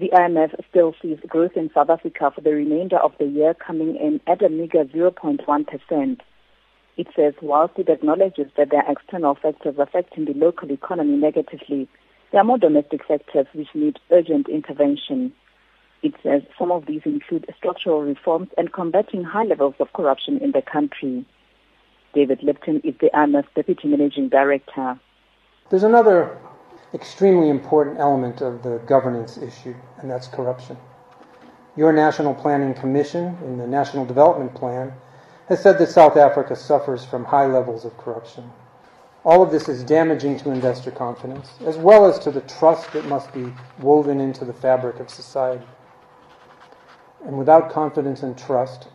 The IMF still sees growth in South Africa for the remainder of the year coming in at a meager 0.1%. It says whilst it acknowledges that there are external factors affecting the local economy negatively, there are more domestic factors which need urgent intervention. It says some of these include structural reforms and combating high levels of corruption in the country. David Lipton is the IMF Deputy Managing Director. There's another extremely important element of the governance issue, and that's corruption. Your National Planning Commission, in the National Development Plan, has said that South Africa suffers from high levels of corruption. All of this is damaging to investor confidence, as well as to the trust that must be woven into the fabric of society. And without confidence and trust,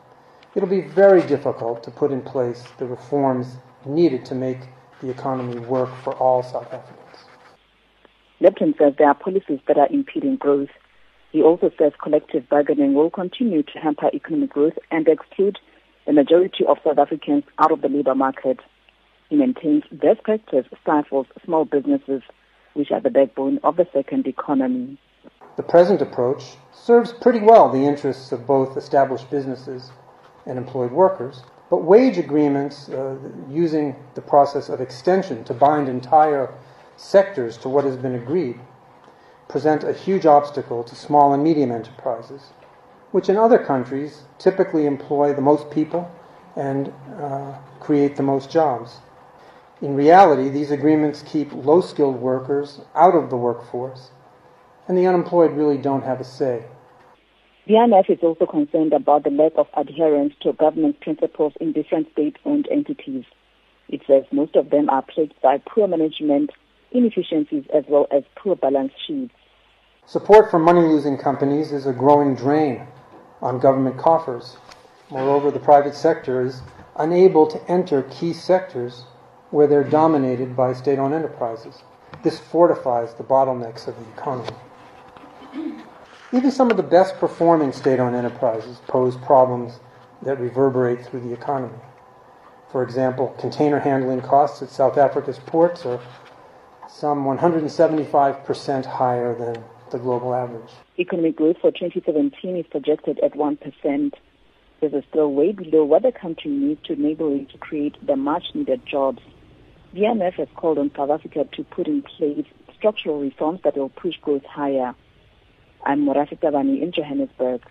it'll be very difficult to put in place the reforms needed to make the economy work for all South Africans. Lipton says there are policies that are impeding growth. He also says collective bargaining will continue to hamper economic growth and exclude the majority of South Africans out of the labor market. He maintains best practice stifles small businesses, which are the backbone of the second economy. The present approach serves pretty well the interests of both established businesses and employed workers, but wage agreements uh, using the process of extension to bind entire sectors to what has been agreed present a huge obstacle to small and medium enterprises, which in other countries typically employ the most people and uh, create the most jobs. In reality, these agreements keep low skilled workers out of the workforce, and the unemployed really don't have a say. The IMF is also concerned about the lack of adherence to government principles in different state owned entities. It says most of them are plagued by poor management inefficiencies as well as poor balance sheets. Support for money losing companies is a growing drain on government coffers. Moreover, the private sector is unable to enter key sectors where they're dominated by state owned enterprises. This fortifies the bottlenecks of the economy. Even some of the best performing state owned enterprises pose problems that reverberate through the economy. For example, container handling costs at South Africa's ports are some 175% higher than the global average. Economic growth for 2017 is projected at 1%. This is still way below what the country needs to enable it to create the much needed jobs. The IMF has called on South Africa to put in place structural reforms that will push growth higher. I'm Morafe Tabane in Johannesburg.